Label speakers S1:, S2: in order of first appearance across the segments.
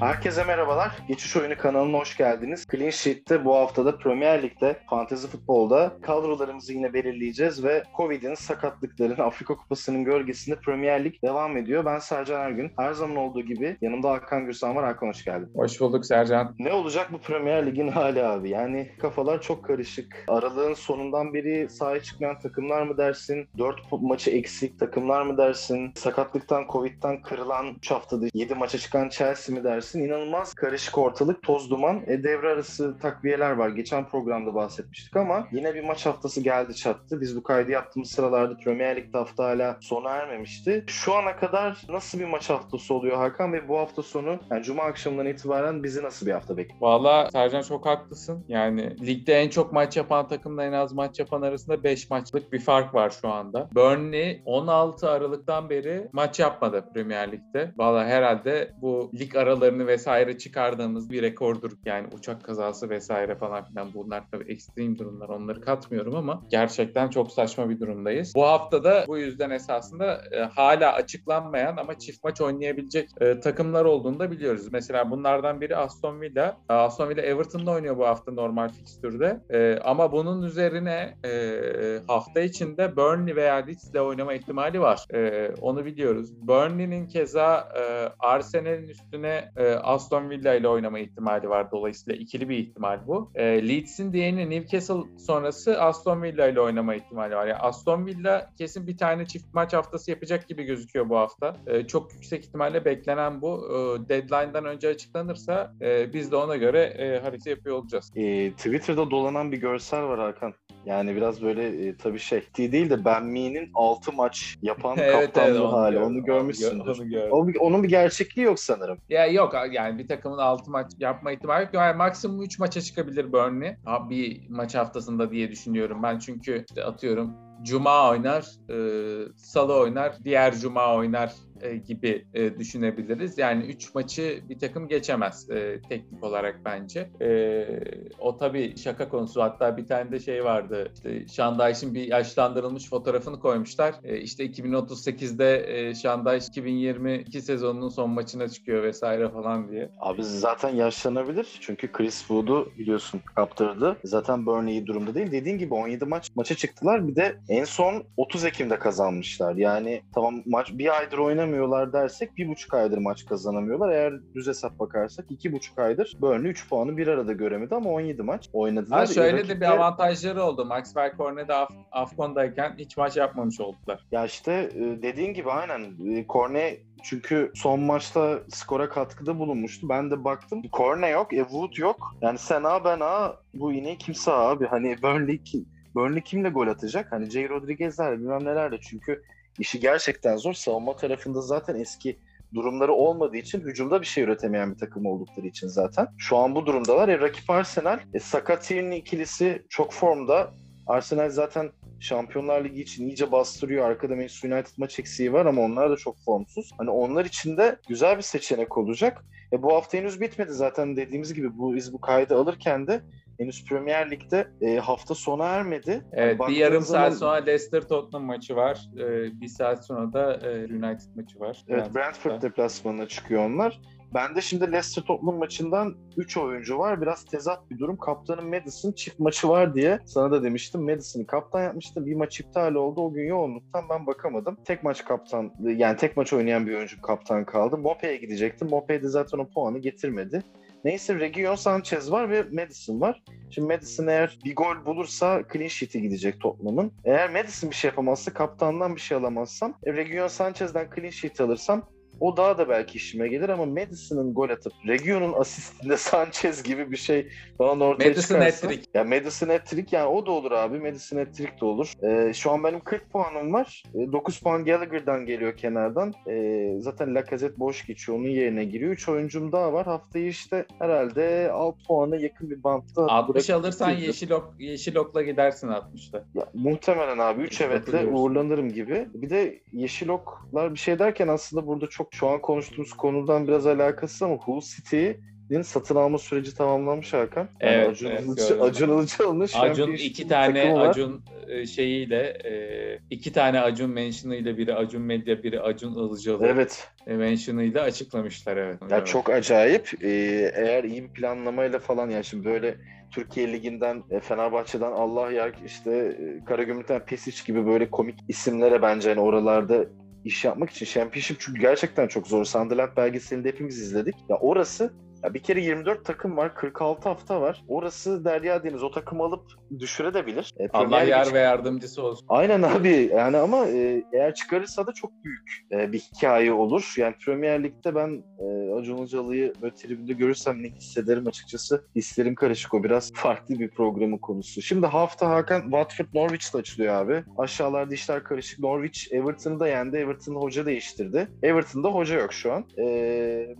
S1: Herkese merhabalar. Geçiş Oyunu kanalına hoş geldiniz. Clean Sheet'te bu haftada Premier Lig'de, Fantasy Futbol'da kadrolarımızı yine belirleyeceğiz ve Covid'in, sakatlıkların, Afrika Kupası'nın gölgesinde Premier Lig devam ediyor. Ben Sercan Ergün. Her zaman olduğu gibi yanımda Hakan Gürsan var. Hakan hoş geldin.
S2: Hoş bulduk Sercan.
S1: Ne olacak bu Premier Lig'in hali abi? Yani kafalar çok karışık. Aralığın sonundan beri sahaya çıkmayan takımlar mı dersin? 4 maçı eksik takımlar mı dersin? Sakatlıktan, Covid'den kırılan 3 haftada 7 maça çıkan Chelsea mi dersin? İnanılmaz karışık ortalık, toz duman. E, devre arası takviyeler var. Geçen programda bahsetmiştik ama yine bir maç haftası geldi çattı. Biz bu kaydı yaptığımız sıralarda Premier Lig'de hafta hala sona ermemişti. Şu ana kadar nasıl bir maç haftası oluyor Hakan ve bu hafta sonu yani Cuma akşamından itibaren bizi nasıl bir hafta bekliyor?
S2: Valla Sercan çok haklısın. Yani ligde en çok maç yapan takımla en az maç yapan arasında 5 maçlık bir fark var şu anda. Burnley 16 Aralık'tan beri maç yapmadı Premier Lig'de. Valla herhalde bu lig aralarını vesaire çıkardığımız bir rekordur. Yani uçak kazası vesaire falan filan bunlar tabii ekstrem durumlar onları katmıyorum ama gerçekten çok saçma bir durumdayız. Bu haftada bu yüzden esasında e, hala açıklanmayan ama çift maç oynayabilecek e, takımlar olduğunu da biliyoruz. Mesela bunlardan biri Aston Villa. Aston Villa Everton'da oynuyor bu hafta normal fikstürde. E, ama bunun üzerine e, hafta içinde Burnley veya Leeds'le oynama ihtimali var. E, onu biliyoruz. Burnley'nin keza e, Arsenal'in üstüne e, Aston Villa ile oynama ihtimali var. Dolayısıyla ikili bir ihtimal bu. E, Leeds'in diğerini Newcastle sonrası Aston Villa ile oynama ihtimali var. Yani Aston Villa kesin bir tane çift maç haftası yapacak gibi gözüküyor bu hafta. E, çok yüksek ihtimalle beklenen bu. E, deadline'dan önce açıklanırsa e, biz de ona göre e, harita yapıyor olacağız.
S1: E, Twitter'da dolanan bir görsel var Hakan. Yani biraz böyle e, tabii şey değil de Ben Mee'nin 6 maç yapan
S2: Evet,
S1: kaptanlığı
S2: evet, onu
S1: hali.
S2: gördüm,
S1: Onu görmüşsündür.
S2: Onu gördüm.
S1: O, bir- onun bir gerçekliği yok sanırım.
S2: Ya yok yani bir takımın 6 maç yapma ihtimali yok. Yani maksimum 3 maça çıkabilir Burnley. Bir maç haftasında diye düşünüyorum ben. Çünkü işte atıyorum Cuma oynar, e, Salı oynar, diğer Cuma oynar e, gibi e, düşünebiliriz. Yani 3 maçı bir takım geçemez e, teknik olarak bence. E, o tabii şaka konusu. Hatta bir tane de şey vardı. İşte Şandayş'ın bir yaşlandırılmış fotoğrafını koymuşlar. E, işte 2038'de e, Şandayş 2022 sezonunun son maçına çıkıyor vesaire falan diye.
S1: Abi zaten yaşlanabilir. Çünkü Chris Wood'u biliyorsun kaptırdı. Zaten Burnley iyi durumda değil. Dediğin gibi 17 maç maça çıktılar. Bir de en son 30 Ekim'de kazanmışlar. Yani tamam maç bir aydır oynamıyorlar dersek bir buçuk aydır maç kazanamıyorlar. Eğer düz hesap bakarsak iki buçuk aydır Burnley 3 puanı bir arada göremedi ama 17 maç oynadılar.
S2: Ha şöyle de bir avantajları oldu. Maxwell Cornet de Af- Afcon'dayken hiç maç yapmamış oldular.
S1: Ya işte e, dediğin gibi aynen. E, Korne çünkü son maçta skora katkıda bulunmuştu. Ben de baktım. Korne yok, e, Wood yok. Yani sen A ben A bu ineği kimse abi. Hani Burnley, kim, Burnley kimle gol atacak? Hani Jay Rodriguez'ler bilmem nelerle. Çünkü işi gerçekten zor. Savunma tarafında zaten eski durumları olmadığı için hücumda bir şey üretemeyen bir takım oldukları için zaten. Şu an bu durumdalar. E, rakip Arsenal. E, Saka Tierney ikilisi çok formda. Arsenal zaten Şampiyonlar Ligi için iyice bastırıyor. Arkada Manchester United maç eksiği var ama onlar da çok formsuz. Hani onlar için de güzel bir seçenek olacak. E bu hafta henüz bitmedi zaten dediğimiz gibi bu biz bu kaydı alırken de henüz Premier Lig'de e, hafta sona ermedi.
S2: Evet bir
S1: Baktığın
S2: yarım
S1: zaman-
S2: saat sonra Leicester Tottenham maçı var. Ee, bir saat sonra da e, United maçı var.
S1: Evet Brentford deplasmanına çıkıyor onlar. Bende şimdi Leicester Tottenham maçından 3 oyuncu var. Biraz tezat bir durum. Kaptanın Madison çift maçı var diye sana da demiştim. Madison'ı kaptan yapmıştı. Bir maç iptal oldu. O gün yoğunluktan ben bakamadım. Tek maç kaptan yani tek maç oynayan bir oyuncu kaptan kaldı. Mope'ye gidecektim. Mope de zaten o puanı getirmedi. Neyse Region Sanchez var ve Madison var. Şimdi Madison eğer bir gol bulursa clean sheet'e gidecek Tottenham'ın. Eğer Madison bir şey yapamazsa kaptandan bir şey alamazsam e, Region Sanchez'den clean sheet alırsam o daha da belki işime gelir ama Madison'ın gol atıp Region'un asistinde Sanchez gibi bir şey bana ortaya
S2: Madison
S1: çıkarsa.
S2: hat-trick.
S1: Ya Madison hat-trick yani o da olur abi. Madison hat-trick de olur. Ee, şu an benim 40 puanım var. Ee, 9 puan Gallagher'dan geliyor kenardan. Ee, zaten Lacazette boş geçiyor. Onun yerine giriyor. 3 oyuncum daha var. Haftayı işte herhalde 6 puana yakın bir bantta
S2: 60
S1: bırakıp
S2: alırsan
S1: bitirdim.
S2: yeşil, ok, yeşil okla gidersin 60'ta.
S1: Ya, muhtemelen abi 3
S2: Biz
S1: evetle uğurlanırım gibi. Bir de Yeşil Oklar bir şey derken aslında burada çok şu an konuştuğumuz konudan biraz alakası ama Hull City satın alma süreci tamamlanmış Hakan. Yani
S2: Evet,
S1: Acun,
S2: evet.
S1: Acun Ilıcalı'nın
S2: Acun
S1: Championship
S2: iki tane. Acun e, şeyiyle e, iki tane Acun mention'ıyla biri Acun Medya biri Acun Ilıcalı
S1: Evet.
S2: e, mention'ıyla açıklamışlar evet.
S1: Ya
S2: Evet.
S1: çok acayip. Ee, eğer iyi bir planlamayla falan yani şimdi böyle Türkiye Ligi'nden, e, Fenerbahçe'den Allah yak işte Karagümrük'ten Pesic gibi böyle komik isimlere bence hani oralarda iş yapmak için Championship çünkü gerçekten çok zor. Sunderland belgeselinde hepimiz izledik. Ya orası ya bir kere 24 takım var, 46 hafta var. Orası Derya Deniz. O takımı alıp düşürebilir. E,
S2: Allah
S1: Premier Lig'e
S2: yar
S1: çık-
S2: ve yardımcısı olsun.
S1: Aynen abi yani ama e, eğer çıkarırsa da çok büyük e, bir hikaye olur. Yani Premier Lig'de ben e, Acun Ilıcalı'yı böyle tribünde görürsem ne hissederim açıkçası. Hislerim karışık o biraz farklı bir programın konusu. Şimdi hafta Hakan Watford Norwich'le açılıyor abi. Aşağılarda işler karışık. Norwich Everton'ı da yendi. Everton hoca değiştirdi. Everton'da hoca yok şu an. E,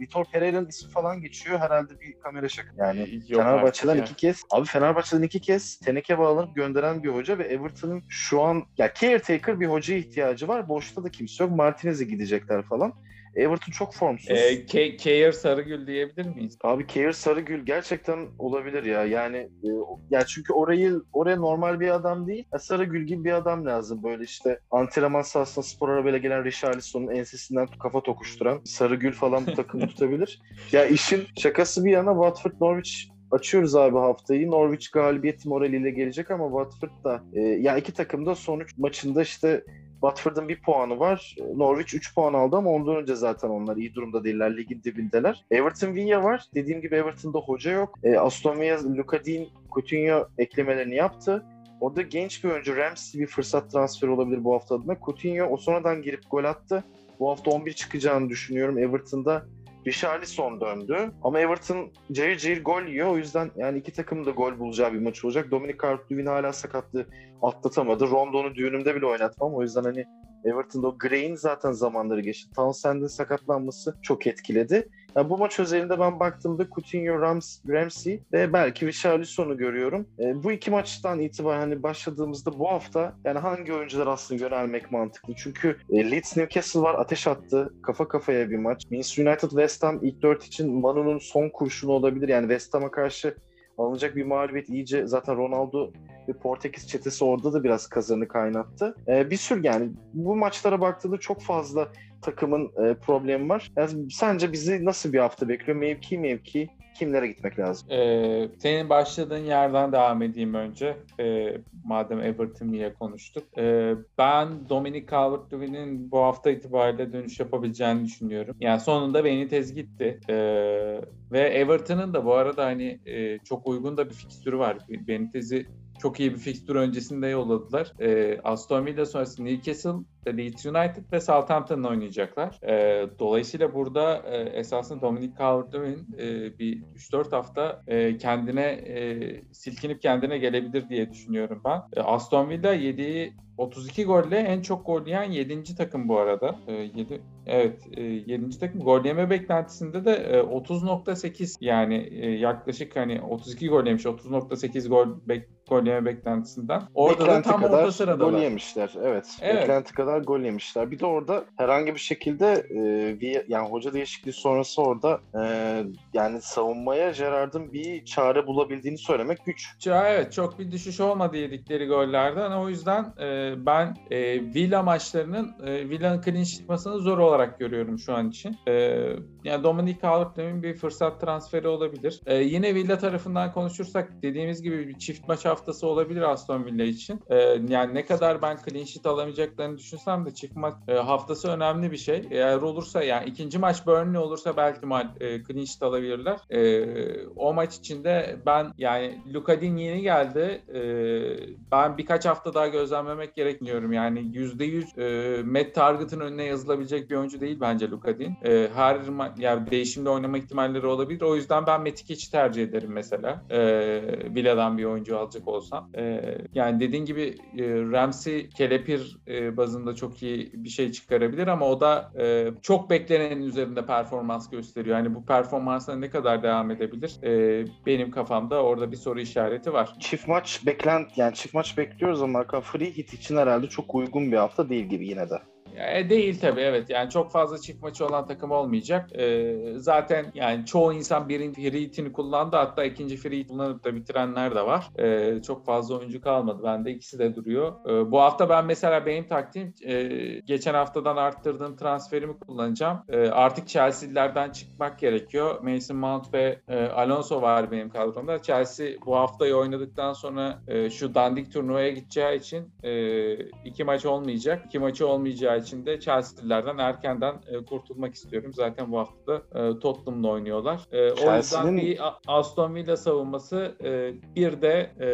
S1: Vitor Pereira'nın ismi falan geçiyor. Herhalde bir kamera şaka. Yani
S2: Yok
S1: Fenerbahçe'den
S2: ya.
S1: iki kez abi Fenerbahçe'den iki kez teneke bağlanıp gönderen bir hoca ve Everton'ın şu an ya caretaker bir hocaya ihtiyacı var. Boşta da kimse yok. Martinez'e gidecekler falan. Everton çok formsuz.
S2: E, Ke- Keir Sarıgül diyebilir miyiz?
S1: Abi Keir Sarıgül gerçekten olabilir ya. Yani e, ya çünkü orayı oraya normal bir adam değil. Ya Sarıgül gibi bir adam lazım. Böyle işte antrenman sahasında spor arabayla gelen Richarlison'un ensesinden kafa tokuşturan Sarıgül falan bu takımı tutabilir. Ya işin şakası bir yana Watford Norwich açıyoruz abi haftayı. Norwich galibiyeti moraliyle gelecek ama Watford da e, ya iki takım da son üç maçında işte Watford'un bir puanı var. Norwich 3 puan aldı ama ondan önce zaten onlar iyi durumda değiller. Ligin dibindeler. Everton Villa var. Dediğim gibi Everton'da hoca yok. E, Aston Villa, Luka Dean, Coutinho eklemelerini yaptı. Orada genç bir oyuncu Ramsey bir fırsat transferi olabilir bu hafta adına. Coutinho o sonradan girip gol attı. Bu hafta 11 çıkacağını düşünüyorum. Everton'da Richarlison döndü. Ama Everton cayır cayır gol yiyor. O yüzden yani iki takım da gol bulacağı bir maç olacak. Dominic Calvert-Lewin hala sakatlığı atlatamadı. Rondo'nu düğünümde bile oynatmam. O yüzden hani Everton'da o Gray'in zaten zamanları geçti. Townsend'in sakatlanması çok etkiledi. Yani bu maç özelinde ben baktığımda Coutinho, Rams, Ramsey ve belki Richarlison'u görüyorum. E, bu iki maçtan itibaren hani başladığımızda bu hafta yani hangi oyuncular aslında yönelmek mantıklı? Çünkü e, Leeds Newcastle var ateş attı. Kafa kafaya bir maç. Manchester United West Ham ilk dört için Manu'nun son kurşunu olabilir. Yani West Ham'a karşı alınacak bir mağlubiyet iyice zaten Ronaldo ve Portekiz çetesi orada da biraz kazanı kaynattı. Ee, bir sürü yani bu maçlara baktığında çok fazla takımın e, problemi var. Yani sence bizi nasıl bir hafta bekliyor? Mevki mevki kimlere gitmek lazım?
S2: Ee, senin başladığın yerden devam edeyim önce. Ee, madem Everton diye konuştuk. Ee, ben Dominic Calvert-Lewin'in bu hafta itibariyle dönüş yapabileceğini düşünüyorum. Yani sonunda Benitez gitti. Ee, ve Everton'ın da bu arada hani e, çok uygun da bir fikstürü var. Benitez'i çok iyi bir fikstür öncesinde yolladılar. Ee, Aston Villa sonrası Newcastle, Leeds United ve Southampton'la oynayacaklar. Ee, dolayısıyla burada e, esasında Dominic Calvert-Lewin e, bir 3-4 hafta e, kendine e, silkinip kendine gelebilir diye düşünüyorum ben. E, Aston Villa yediği 32 golle en çok gol yiyen 7. takım bu arada. E, 7 evet e, 7. takım gol yeme beklentisinde de e, 30.8 yani e, yaklaşık hani 32 gol yemiş 30.8 gol bek gol yeme beklentisinden. Orada
S1: Beklenti
S2: da tam
S1: kadar
S2: orta sıradalar.
S1: gol yemişler. Evet.
S2: Evet.
S1: Beklenti kadar gol yemişler. Bir de orada herhangi bir şekilde e, yani hoca değişikliği sonrası orada e, yani savunmaya Gerard'ın bir çare bulabildiğini söylemek güç.
S2: Evet çok bir düşüş olmadı yedikleri gollerden. O yüzden e, ben e, Villa maçlarının e, Villa'nın sheet çıkmasını zor olarak görüyorum şu an için. E, yani Dominic Calvert-Lewin bir fırsat transferi olabilir. E, yine Villa tarafından konuşursak dediğimiz gibi bir çift maç haftası olabilir Aston Villa için. E, yani ne kadar ben clean sheet alamayacaklarını düşünsem de maç e, haftası önemli bir şey. Eğer olursa yani ikinci maç Burnley olursa belki mal e, clean alabilirler. E, o maç içinde ben yani Luka Dean yeni geldi. E, ben birkaç hafta daha gözlemlemek gerekmiyorum. Yani %100 e, Matt Target'ın önüne yazılabilecek bir oyuncu değil bence Luka Dean. E, her yani değişimde oynama ihtimalleri olabilir. O yüzden ben Metikic'i tercih ederim mesela. E, Villa'dan bir oyuncu alacak olsam. E, yani dediğin gibi e, Ramsey kelepir e, bazında çok iyi bir şey çıkarabilir ama o da e, çok beklenenin üzerinde performans gösteriyor. Yani bu performansla ne kadar devam edebilir? E, benim kafamda orada bir soru işareti var.
S1: Çift maç beklent yani çift maç bekliyoruz ama free hit için herhalde çok uygun bir hafta değil gibi yine de.
S2: E, değil tabii evet. Yani çok fazla çift maçı olan takım olmayacak. E, zaten yani çoğu insan birinci free hitini kullandı. Hatta ikinci free hit kullanıp da bitirenler de var. E, çok fazla oyuncu kalmadı. Bende ikisi de duruyor. E, bu hafta ben mesela benim taktiğim e, geçen haftadan arttırdığım transferimi kullanacağım. E, artık Chelsea'lerden çıkmak gerekiyor. Mason Mount ve e, Alonso var benim kadromda. Chelsea bu haftayı oynadıktan sonra e, şu dandik turnuvaya gideceği için e, iki maç olmayacak. İki maçı olmayacağı için de Chelsea'lilerden erkenden e, kurtulmak istiyorum. Zaten bu hafta e, Tottenham'la oynuyorlar. E, o yüzden bir Aston Villa savunması e, bir de e,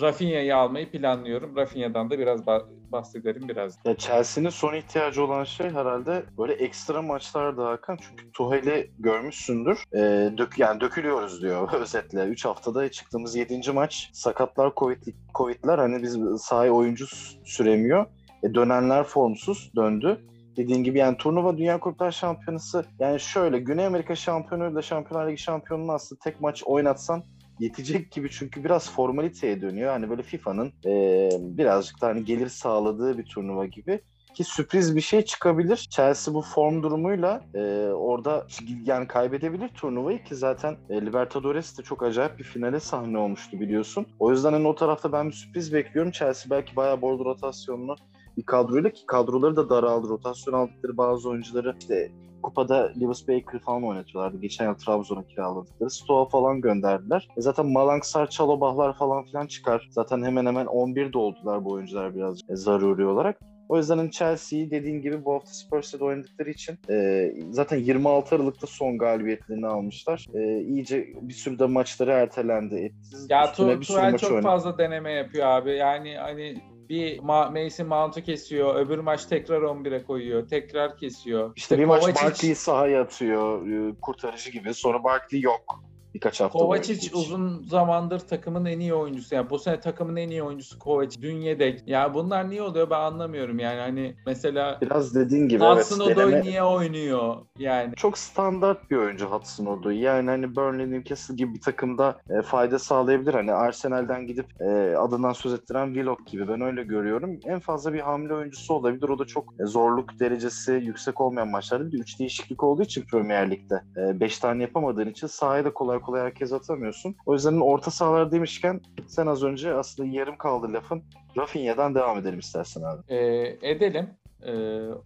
S2: Rafinha'yı almayı planlıyorum. Rafinha'dan da biraz bahsedelim biraz.
S1: Ya Chelsea'nin son ihtiyacı olan şey herhalde böyle ekstra maçlarda Hakan. Çünkü Tuhel'i görmüşsündür. E, dök, yani dökülüyoruz diyor özetle. 3 haftada çıktığımız 7. maç. Sakatlar, Covid, Covid'ler hani biz sahaya oyuncu süremiyor. E, dönenler formsuz döndü. Dediğin gibi yani turnuva Dünya Kulüpler Şampiyonası yani şöyle Güney Amerika şampiyonuyla Şampiyonlar Ligi şampiyonunu aslında tek maç oynatsan yetecek gibi çünkü biraz formaliteye dönüyor. Hani böyle FIFA'nın e, birazcık da hani gelir sağladığı bir turnuva gibi ki sürpriz bir şey çıkabilir. Chelsea bu form durumuyla e, orada yani kaybedebilir turnuvayı ki zaten e, Libertadores de çok acayip bir finale sahne olmuştu biliyorsun. O yüzden hani o tarafta ben bir sürpriz bekliyorum. Chelsea belki bayağı bol rotasyonlu bir kadroyla ki kadroları da daraldı. Rotasyon aldıkları bazı oyuncuları işte kupada Lewis Baker falan oynatıyorlardı. Geçen yıl Trabzon'a kiraladıkları. Stoa falan gönderdiler. E zaten Malangsar, Çalobahlar falan filan çıkar. Zaten hemen hemen 11 oldular bu oyuncular biraz e, zaruri olarak. O yüzden hani Chelsea'yi dediğin gibi bu hafta Spurs'ta oynadıkları için e, zaten 26 Aralık'ta son galibiyetlerini almışlar. E, iyice bir sürü de maçları ertelendi. Etti.
S2: Ya Tuchel çok oynadı. fazla deneme yapıyor abi. Yani hani bir Ma- Mason Mount'u kesiyor. Öbür maç tekrar 11'e koyuyor. Tekrar kesiyor.
S1: İşte, bir Kovacic... maç Barkley'i sahaya atıyor. E, kurtarıcı gibi. Sonra Barkley yok birkaç hafta
S2: Kovacic uzun zamandır takımın en iyi oyuncusu. Yani bu sene takımın en iyi oyuncusu Kovacic. Dün yedek. Ya bunlar niye oluyor ben anlamıyorum. Yani hani mesela
S1: biraz dediğin gibi
S2: Hudson evet. Odoi deneme... niye oynuyor? Yani
S1: çok standart bir oyuncu Hudson Odoi. Yani hani Burnley Newcastle gibi bir takımda e, fayda sağlayabilir. Hani Arsenal'den gidip e, adından söz ettiren Willock gibi ben öyle görüyorum. En fazla bir hamle oyuncusu olabilir. O da çok e, zorluk derecesi yüksek olmayan maçlarda bir de 3 değişiklik olduğu için Premier Lig'de 5 e, tane yapamadığın için sahaya da kolay kolay herkes atamıyorsun. O yüzden orta sahalar demişken sen az önce aslında yarım kaldı lafın. Rafinha'dan devam edelim istersen abi.
S2: Ee, edelim. E,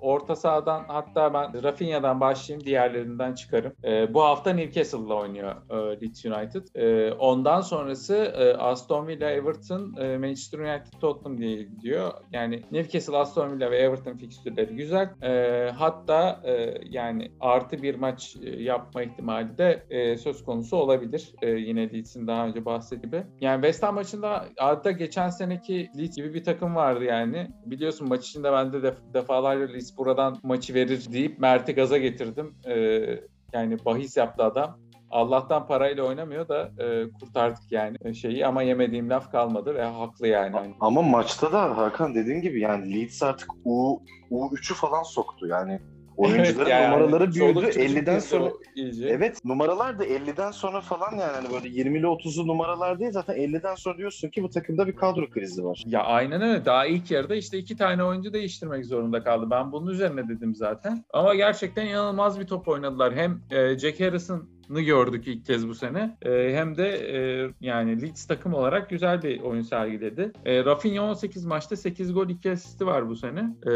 S2: orta sahadan hatta ben Rafinha'dan başlayayım diğerlerinden çıkarım. E, bu hafta Newcastle'la oynuyor e, Leeds United. E, ondan sonrası e, Aston Villa, Everton, e, Manchester United, Tottenham diye gidiyor. Yani Newcastle, Aston Villa ve Everton fikstürleri güzel. E, hatta e, yani artı bir maç e, yapma ihtimali de e, söz konusu olabilir. E, yine Leeds'in daha önce bahsettiği gibi. Yani West Ham maçında adeta geçen seneki Leeds gibi bir takım vardı yani. Biliyorsun maç içinde bende de, de defalarca Leeds buradan maçı verir deyip Mert'i gaza getirdim. Ee, yani bahis yaptı adam. Allah'tan parayla oynamıyor da e, kurtardık yani şeyi ama yemediğim laf kalmadı ve haklı yani.
S1: Ama maçta da Hakan dediğin gibi yani Leeds artık U U3'ü falan soktu yani Oyuncuların evet, yani, numaraları büyüdü. 50'den sonra iyice. Evet, numaralar da 50'den sonra falan yani hani böyle 20'li 30'lu numaralar değil zaten 50'den sonra diyorsun ki bu takımda bir kadro krizi var.
S2: Ya aynen öyle. Daha ilk yarıda işte iki tane oyuncu değiştirmek zorunda kaldı. Ben bunun üzerine dedim zaten. Ama gerçekten inanılmaz bir top oynadılar. Hem e, Jack Harrison gördük ilk kez bu sene. E, hem de e, yani Leeds takım olarak güzel bir oyun sergiledi. E, Rafinha 18 maçta 8 gol 2 asisti var bu sene. E,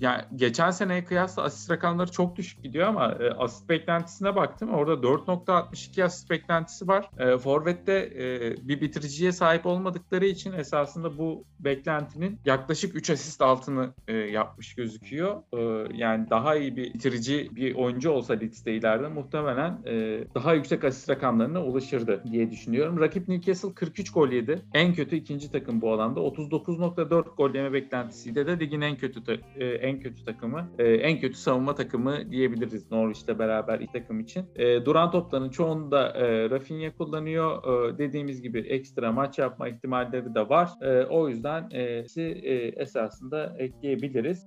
S2: yani geçen seneye kıyasla asist rakamları çok düşük gidiyor ama e, asist beklentisine baktım. Orada 4.62 asist beklentisi var. E, Forvet'te e, bir bitiriciye sahip olmadıkları için esasında bu beklentinin yaklaşık 3 asist altını e, yapmış gözüküyor. E, yani daha iyi bir bitirici bir oyuncu olsa Leeds'te ileride muhtemelen e, daha yüksek asist rakamlarına ulaşırdı diye düşünüyorum. Rakip Newcastle 43 gol yedi. En kötü ikinci takım bu alanda. 39.4 gol yeme beklentisiyle de ligin en kötü e, en kötü takımı, e, en kötü savunma takımı diyebiliriz Norwich'le beraber ilk takım için. E, duran topların çoğunu da Rafinha kullanıyor. Dediğimiz gibi ekstra maç yapma ihtimalleri de var. O yüzden esasında ekleyebiliriz.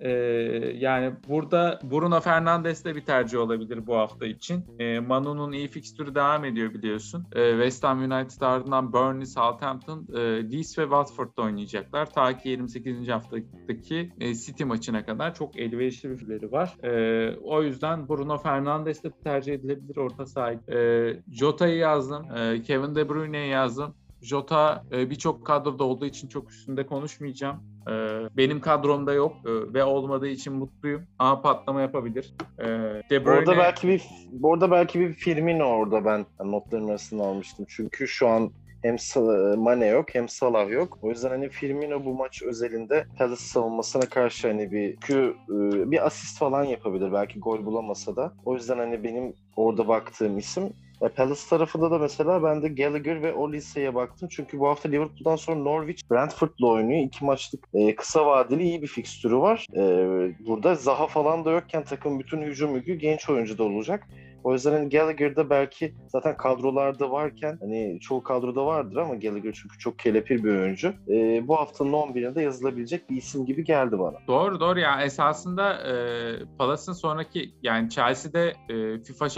S2: Yani burada Bruno Fernandes de bir tercih olabilir bu hafta için. Manu'nun iyi iyi fikstürü devam ediyor biliyorsun. E, West Ham United ardından Burnley, Southampton, e, Leeds ve Watford'da oynayacaklar. Ta ki 28. haftadaki e, City maçına kadar çok elverişli bir fikirleri var. E, o yüzden Bruno Fernandes de tercih edilebilir orta sahip. E, Jota'yı yazdım. E, Kevin De Bruyne'yi yazdım. Jota e, birçok kadroda olduğu için çok üstünde konuşmayacağım. E, benim kadromda yok e, ve olmadığı için mutluyum. Ama patlama yapabilir. E, De Bruyne...
S1: Orada belki bir orada belki bir Firmino orada ben notların arasında almıştım. Çünkü şu an hem Mane yok hem Salah yok. O yüzden hani Firmino bu maç özelinde Palace savunmasına karşı hani bir bir asist falan yapabilir. Belki gol bulamasa da. O yüzden hani benim orada baktığım isim e, Palace tarafında da mesela ben de Gallagher ve Olise'ye baktım. Çünkü bu hafta Liverpool'dan sonra Norwich Brentford'la oynuyor. İki maçlık e, kısa vadeli iyi bir fikstürü var. E, burada Zaha falan da yokken takım bütün hücum yükü genç oyuncuda olacak. O yüzden hani Gallagher'da belki zaten kadrolarda varken hani çoğu kadroda vardır ama Gallagher çünkü çok kelepir bir oyuncu. E, bu haftanın 11'inde yazılabilecek bir isim gibi geldi bana.
S2: Doğru doğru ya esasında e, Palace'ın sonraki yani Chelsea'de e, FIFA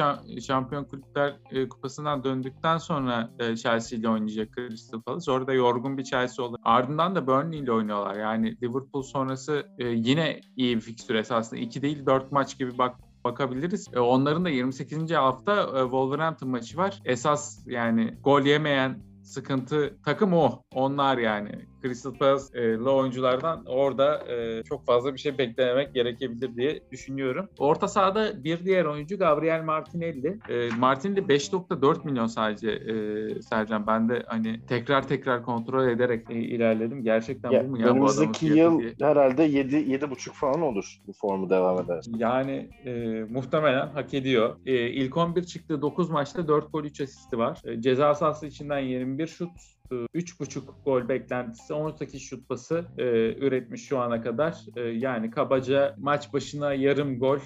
S2: Şampiyon Kulüpler e, Kupası'ndan döndükten sonra e, Chelsea ile oynayacak Crystal Palace. Orada yorgun bir Chelsea olur. Ardından da Burnley ile oynuyorlar. Yani Liverpool sonrası e, yine iyi bir fikstür esasında. 2 değil 4 maç gibi bak bakabiliriz. E, onların da 28. hafta e, Wolverhampton maçı var. Esas yani gol yemeyen sıkıntı takım o. Onlar yani. Crystal Palace'lı oyunculardan orada e, çok fazla bir şey beklememek gerekebilir diye düşünüyorum. Orta sahada bir diğer oyuncu Gabriel Martinelli. E, Martinelli 5.4 milyon sadece e, Sercan. Ben de hani tekrar tekrar kontrol ederek e, ilerledim. Gerçekten
S1: ya,
S2: bu mu ya
S1: önümüzdeki yıl diye. herhalde 7 7.5 falan olur bu formu devam eder.
S2: Yani e, muhtemelen hak ediyor. E, ilk 11 çıktığı 9 maçta 4 gol 3 asisti var. E, ceza sahası içinden 21 şut 3.5 gol beklentisi 18 şut pası e, üretmiş şu ana kadar. E, yani kabaca maç başına yarım gol e,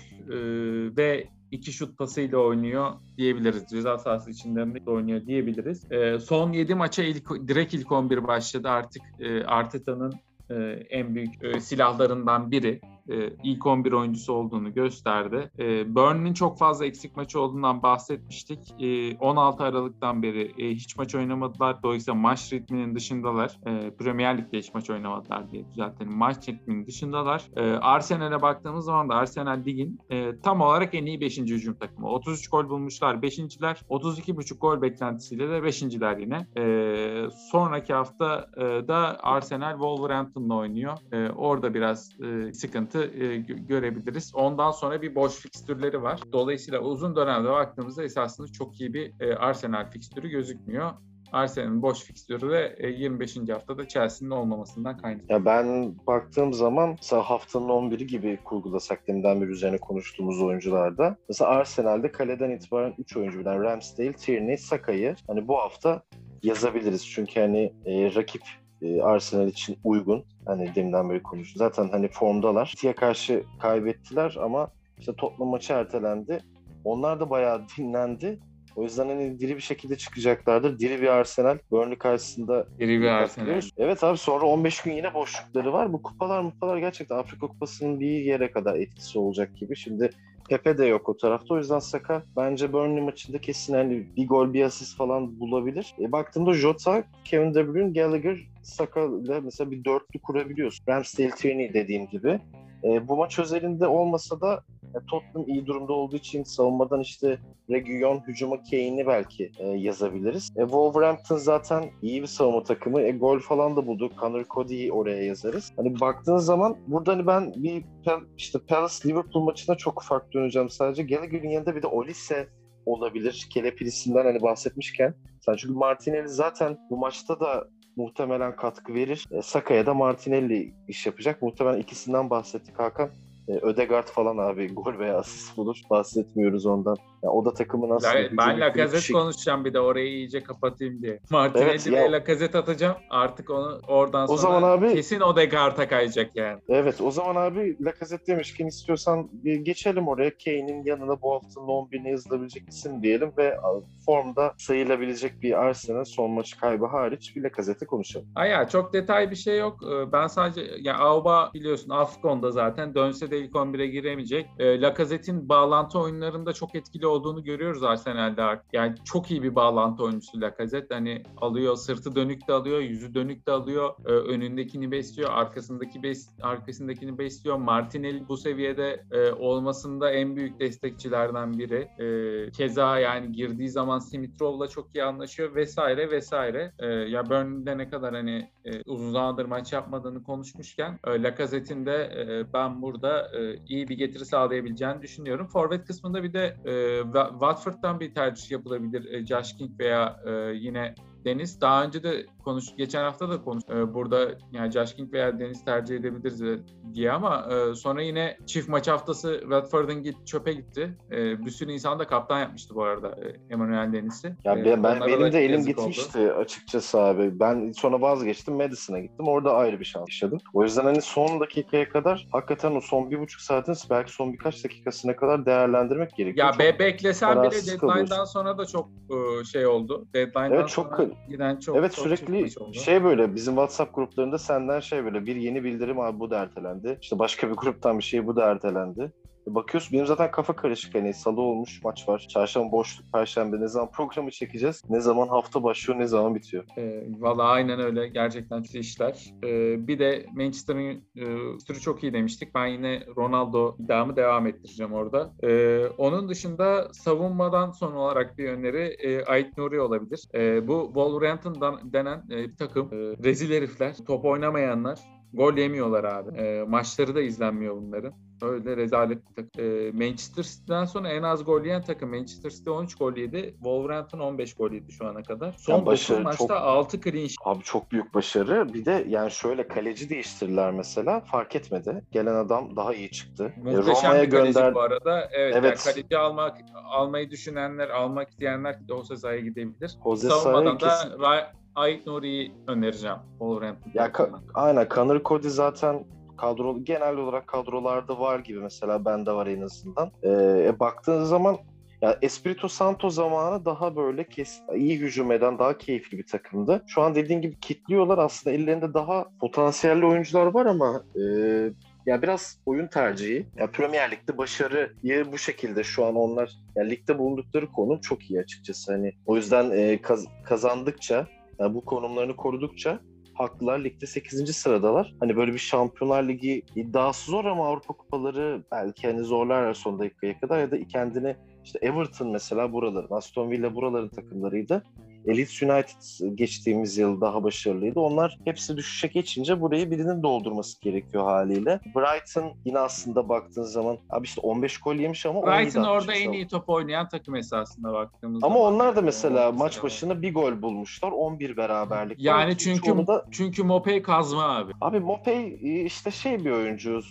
S2: ve iki şut pasıyla oynuyor diyebiliriz. Ceza sahası içinde de oynuyor diyebiliriz. E, son 7 maça ilk, direkt ilk 11 başladı. Artık e, Arteta'nın e, en büyük e, silahlarından biri e, ilk 11 oyuncusu olduğunu gösterdi. E, çok fazla eksik maçı olduğundan bahsetmiştik. E, 16 Aralık'tan beri e, hiç maç oynamadılar. Dolayısıyla maç ritminin dışındalar. E, Premier Lig'de hiç maç oynamadılar diye düzeltelim. Maç ritminin dışındalar. E, Arsenal'e baktığımız zaman da Arsenal ligin e, tam olarak en iyi 5. hücum takımı. 33 gol bulmuşlar 5.ler. 32.5 gol beklentisiyle de 5.ler yine. E, sonraki hafta e, da Arsenal Wolverhampton'la oynuyor. E, orada biraz e, sıkıntı sıkıntı e, görebiliriz. Ondan sonra bir boş fikstürleri var. Dolayısıyla uzun dönemde baktığımızda esasında çok iyi bir e, Arsenal fikstürü gözükmüyor. Arsenal'in boş fikstürü de 25. E, haftada Chelsea'nin olmamasından kaynaklı.
S1: Ben baktığım zaman mesela haftanın 11'i gibi kurgulasak deminden bir üzerine konuştuğumuz oyuncularda. Mesela Arsenal'de kaleden itibaren 3 oyuncu bilen Ramsdale, Tierney, Saka'yı hani bu hafta yazabiliriz. Çünkü hani e, rakip e, Arsenal için uygun. Hani deminden beri konuştuk. Zaten hani formdalar. City'ye karşı kaybettiler ama işte Tottenham maçı ertelendi. Onlar da bayağı dinlendi. O yüzden hani diri bir şekilde çıkacaklardır. Diri bir Arsenal. Burnley karşısında
S2: diri bir Arsenal.
S1: Evet abi sonra 15 gün yine boşlukları var. Bu kupalar kupalar gerçekten Afrika Kupası'nın bir yere kadar etkisi olacak gibi. Şimdi Pepe de yok o tarafta. O yüzden Saka bence Burnley maçında kesin hani bir gol bir asist falan bulabilir. E, baktığımda Jota, Kevin De Bruyne, Gallagher, Saka ile mesela bir dörtlü kurabiliyorsun. Ramsdale, Tierney dediğim gibi. E, bu maç özelinde olmasa da e, Tottenham iyi durumda olduğu için savunmadan işte Region, hücuma Kane'i belki e, yazabiliriz. E, Wolverhampton zaten iyi bir savunma takımı. E, gol falan da bulduk. Connor Cody'yi oraya yazarız. Hani baktığınız zaman burada hani ben bir işte Palace Liverpool maçına çok fark döneceğim sadece. Gallagher'in yanında bir de Olise olabilir. Kelepirisinden hani bahsetmişken. Sen çünkü Martinelli zaten bu maçta da muhtemelen katkı verir. E, Saka'ya da Martinelli iş yapacak. Muhtemelen ikisinden bahsettik Hakan. E, Ödegaard falan abi gol veya asist bulur. Bahsetmiyoruz ondan. Yani o da takımın aslında...
S2: Ben, ben Lacazette şey... konuşacağım bir de orayı iyice kapatayım diye. Martinelli evet, ya... Lacazette atacağım. Artık onu oradan sonra o zaman abi, kesin Odegaard'a kayacak yani.
S1: Evet o zaman abi Lacazette demişken istiyorsan geçelim oraya. Kane'in yanına bu haftanın 11'ine yazılabilecek isim diyelim ve formda sayılabilecek bir Arsenal son maçı kaybı hariç bir Lacazette'i konuşalım.
S2: Ha ya çok detay bir şey yok. Ee, ben sadece ya Auba biliyorsun Afcon'da zaten dönse de ilk 11'e giremeyecek. Lacazette'in bağlantı oyunlarında çok etkili olduğunu görüyoruz Arsenal'de artık. Yani çok iyi bir bağlantı oyuncusu Lacazette. Hani alıyor, sırtı dönük de alıyor, yüzü dönük de alıyor. Ee, önündekini besliyor, arkasındaki bes arkasındakini besliyor. Martinelli bu seviyede e, olmasında en büyük destekçilerden biri. E, keza yani girdiği zaman Simitrov'la çok iyi anlaşıyor vesaire vesaire. E, ya Burnley'de ne kadar hani e, uzun zamandır maç yapmadığını konuşmuşken e, Lacazette'in de e, ben burada e, iyi bir getiri sağlayabileceğini düşünüyorum. Forvet kısmında bir de e, Watford'dan bir tercih yapılabilir. E, Josh King veya e, yine Deniz daha önce de konuş geçen hafta da konuş e, burada yani Josh King veya Deniz tercih edebiliriz diye ama e, sonra yine çift maç haftası Watford'un git çöpe gitti. E, bir sürü insan da kaptan yapmıştı bu arada e, Emmanuel Deniz'i.
S1: Ya e, ben, ben benim de elim gitmişti oldu. açıkçası abi. Ben sonra vazgeçtim Madison'a gittim. Orada ayrı bir şans yaşadım. O yüzden hani son dakikaya kadar hakikaten o son bir buçuk saatin belki son birkaç dakikasına kadar değerlendirmek gerekiyor.
S2: Ya be beklesen bile deadline'dan sonra da çok e, şey oldu. Deadline'dan
S1: evet, çok
S2: sonra giden çok
S1: Evet
S2: çok
S1: sürekli şey böyle bizim WhatsApp gruplarında senden şey böyle bir yeni bildirim abi bu da ertelendi. İşte başka bir gruptan bir şey bu da ertelendi. Bakıyorsun benim zaten kafa karışık. Hani salı olmuş maç var. Çarşamba boşluk, perşembe ne zaman programı çekeceğiz? Ne zaman hafta başlıyor, ne zaman bitiyor?
S2: E, Valla aynen öyle. Gerçekten kötü işler. E, bir de Manchester'ın e, çok iyi demiştik. Ben yine Ronaldo iddiamı devam ettireceğim orada. E, onun dışında savunmadan son olarak bir öneri e, Ait Nuri olabilir. E, bu Wolverhampton denen e, bir takım e, rezil herifler, top oynamayanlar Gol yemiyorlar abi. E, maçları da izlenmiyor bunların. Öyle rezalet bir takım. E, Manchester City'den sonra en az gol yiyen takım. Manchester City 13 gol yedi. Wolverhampton 15 gol yedi şu ana kadar. Son yani başarı, maçta çok, 6 clean sheet.
S1: Abi çok büyük başarı. Bir de yani şöyle kaleci değiştirdiler mesela. Fark etmedi. Gelen adam daha iyi çıktı.
S2: E, Muhteşem Roma'ya bir kaleci gönder... bu arada. Evet, evet. Yani kaleci almak almayı düşünenler, almak isteyenler Jose Saha'ya gidebilir. Jose Savunmadan da kesin... Ait Nuri'yi önereceğim Wolverhampton.
S1: Ya ka- aynen Connor Cody zaten kadro genel olarak kadrolarda var gibi mesela bende var en azından. Ee, e, baktığın zaman ya Espirito Santo zamanı daha böyle kes, iyi hücum eden, daha keyifli bir takımdı. Şu an dediğin gibi kitliyorlar. Aslında ellerinde daha potansiyelli oyuncular var ama e, ya biraz oyun tercihi. Ya Premier Lig'de başarıyı bu şekilde şu an onlar ya ligde bulundukları konum çok iyi açıkçası. Hani o yüzden e, kaz, kazandıkça yani bu konumlarını korudukça haklılar. Ligde 8. sıradalar. Hani böyle bir Şampiyonlar Ligi iddiası zor ama Avrupa Kupaları belki hani zorlarlar son dakikaya kadar ya da kendini işte Everton mesela buraların, Aston Villa buraların takımlarıydı. Leeds United geçtiğimiz yıl daha başarılıydı. Onlar hepsi düşüşe geçince burayı birinin doldurması gerekiyor haliyle. Brighton yine aslında baktığın zaman abi işte 15 gol yemiş ama
S2: Brighton orada en iyi top oynayan takım esasında baktığımız
S1: ama zaman. Onlar da mesela maç başına bir gol bulmuşlar. 11 beraberlik.
S2: Yani çünkü da... çünkü Mopey kazma abi.
S1: Abi Mopey işte şey bir oyuncu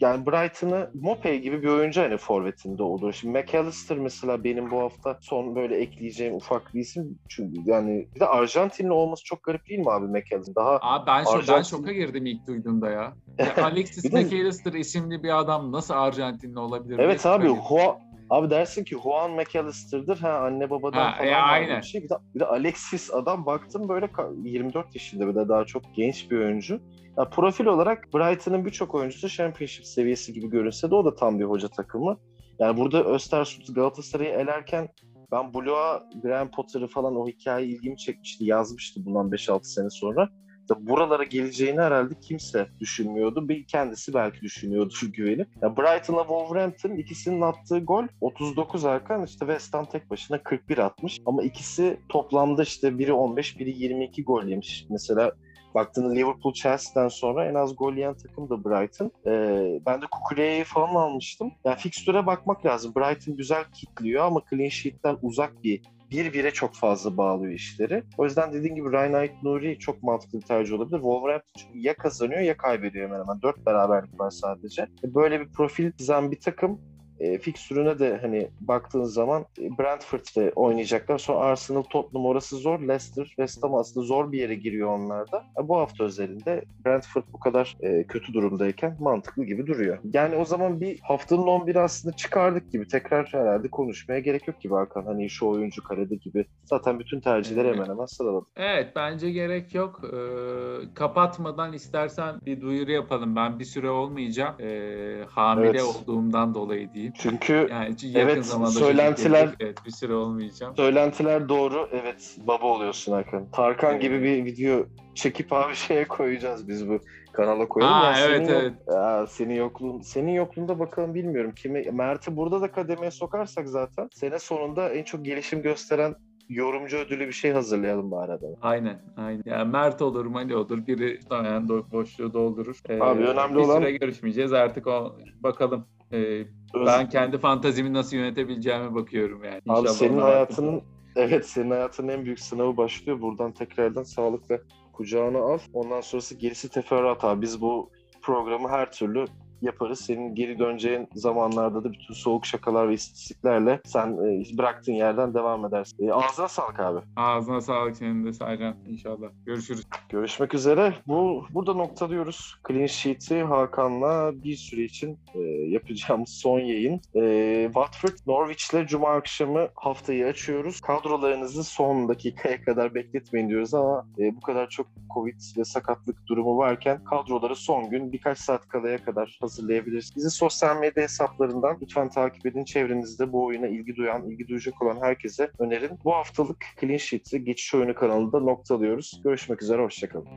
S1: yani Brighton'ı Mopey gibi bir oyuncu hani forvetinde olur. Şimdi McAllister mesela benim bu hafta son böyle ekleyeceğim ufak bir isim. Çünkü yani bir de Arjantinli olması çok garip değil mi abi McAllister? Daha
S2: abi ben, Arjantin... şok, ben şoka girdim ilk duyduğumda ya. ya Alexis McAllister isimli bir adam nasıl Arjantinli olabilir?
S1: Evet abi Hua, Abi dersin ki Juan McAllister'dır. Ha anne babadan ha, falan e, aynen. bir şey. Bir de, bir de Alexis adam baktım böyle 24 yaşında bir de daha çok genç bir oyuncu. Ya profil olarak Brighton'ın birçok oyuncusu Championship seviyesi gibi görünse de o da tam bir hoca takımı. Yani burada Östersund Galatasaray'ı elerken ben Blue'a Graham Potter'ı falan o hikaye ilgimi çekmişti. Yazmıştı bundan 5-6 sene sonra. İşte buralara geleceğini herhalde kimse düşünmüyordu. Bir kendisi belki düşünüyordu güvenip. Ya Brighton'la Wolverhampton ikisinin attığı gol 39 arkan işte West Ham tek başına 41 atmış. Ama ikisi toplamda işte biri 15 biri 22 gol yemiş. Mesela Baktığında Liverpool Chelsea'den sonra en az gol yiyen takım da Brighton. Ee, ben de Kukure'yi falan almıştım. Yani fikstüre bakmak lazım. Brighton güzel kitliyor ama clean sheet'ten uzak bir bir bire çok fazla bağlıyor işleri. O yüzden dediğim gibi Ryan Knight Nuri çok mantıklı bir tercih olabilir. Wolverhampton çünkü ya kazanıyor ya kaybediyor hemen hemen. Dört beraberlik var sadece. Böyle bir profil çizen bir takım e, fikstürüne de hani baktığın zaman e, Brentford'da oynayacaklar. Sonra Arsenal, Tottenham orası zor. Leicester, West Ham aslında zor bir yere giriyor onlarda. E, bu hafta özelinde Brentford bu kadar e, kötü durumdayken mantıklı gibi duruyor. Yani o zaman bir haftanın 11'i aslında çıkardık gibi. Tekrar herhalde konuşmaya gerek yok gibi Hakan. Hani şu oyuncu kalede gibi. Zaten bütün tercihleri hemen hemen sıraladık.
S2: Evet bence gerek yok. Ee, kapatmadan istersen bir duyuru yapalım. Ben bir süre olmayacağım. Ee, hamile evet. olduğumdan dolayı diyeyim.
S1: Çünkü
S2: Yani
S1: Evet, söylentiler-
S2: gelecek. Evet bir süre olmayacağım.
S1: söylentiler doğru. Evet baba oluyorsun Hakan. Tarkan
S2: Evet.
S1: gibi bir video çekip abi şeye koyacağız biz bu kanala koyalım.
S2: Aa,
S1: Yani
S2: evet,
S1: senin,
S2: evet.
S1: Ya, senin yokluğun senin yokluğunda bakalım bilmiyorum kimi Mert'i burada da kademeye sokarsak zaten sene sonunda en çok gelişim gösteren yorumcu ödülü bir şey hazırlayalım bari adama.
S2: Aynen, aynen. Yani Mert olur, Mali olur. Biri yani boşluğu doldurur. Ee,
S1: Abi önemli
S2: bir
S1: olan-
S2: süre görüşmeyeceğiz. Artık o bakalım. Ee, ben kendi fantazimi nasıl yönetebileceğime bakıyorum yani.
S1: Abi
S2: İnşallah
S1: senin hayatının evet senin hayatının en büyük sınavı başlıyor. Buradan tekrardan sağlıkla kucağına al. Ondan sonrası gerisi teferruat abi. Biz bu programı her türlü yaparız. Senin geri döneceğin zamanlarda da bütün soğuk şakalar ve istatistiklerle sen e, bıraktığın yerden devam edersin. E, ağzına sağlık abi.
S2: Ağzına sağlık senin de Saycan inşallah. Görüşürüz.
S1: Görüşmek üzere. Bu burada noktalıyoruz. Clean Sheet'i Hakan'la bir süre için e, yapacağımız son yayın. E, Watford Norwich'le Cuma akşamı haftayı açıyoruz. Kadrolarınızı son dakikaya kadar bekletmeyin diyoruz ama e, bu kadar çok Covid ve sakatlık durumu varken kadroları son gün birkaç saat kalaya kadar hazırlayabiliriz. Bizi sosyal medya hesaplarından lütfen takip edin. Çevrenizde bu oyuna ilgi duyan, ilgi duyacak olan herkese önerin. Bu haftalık Clean Sheet'i Geçiş Oyunu kanalında noktalıyoruz. Görüşmek üzere, hoşçakalın.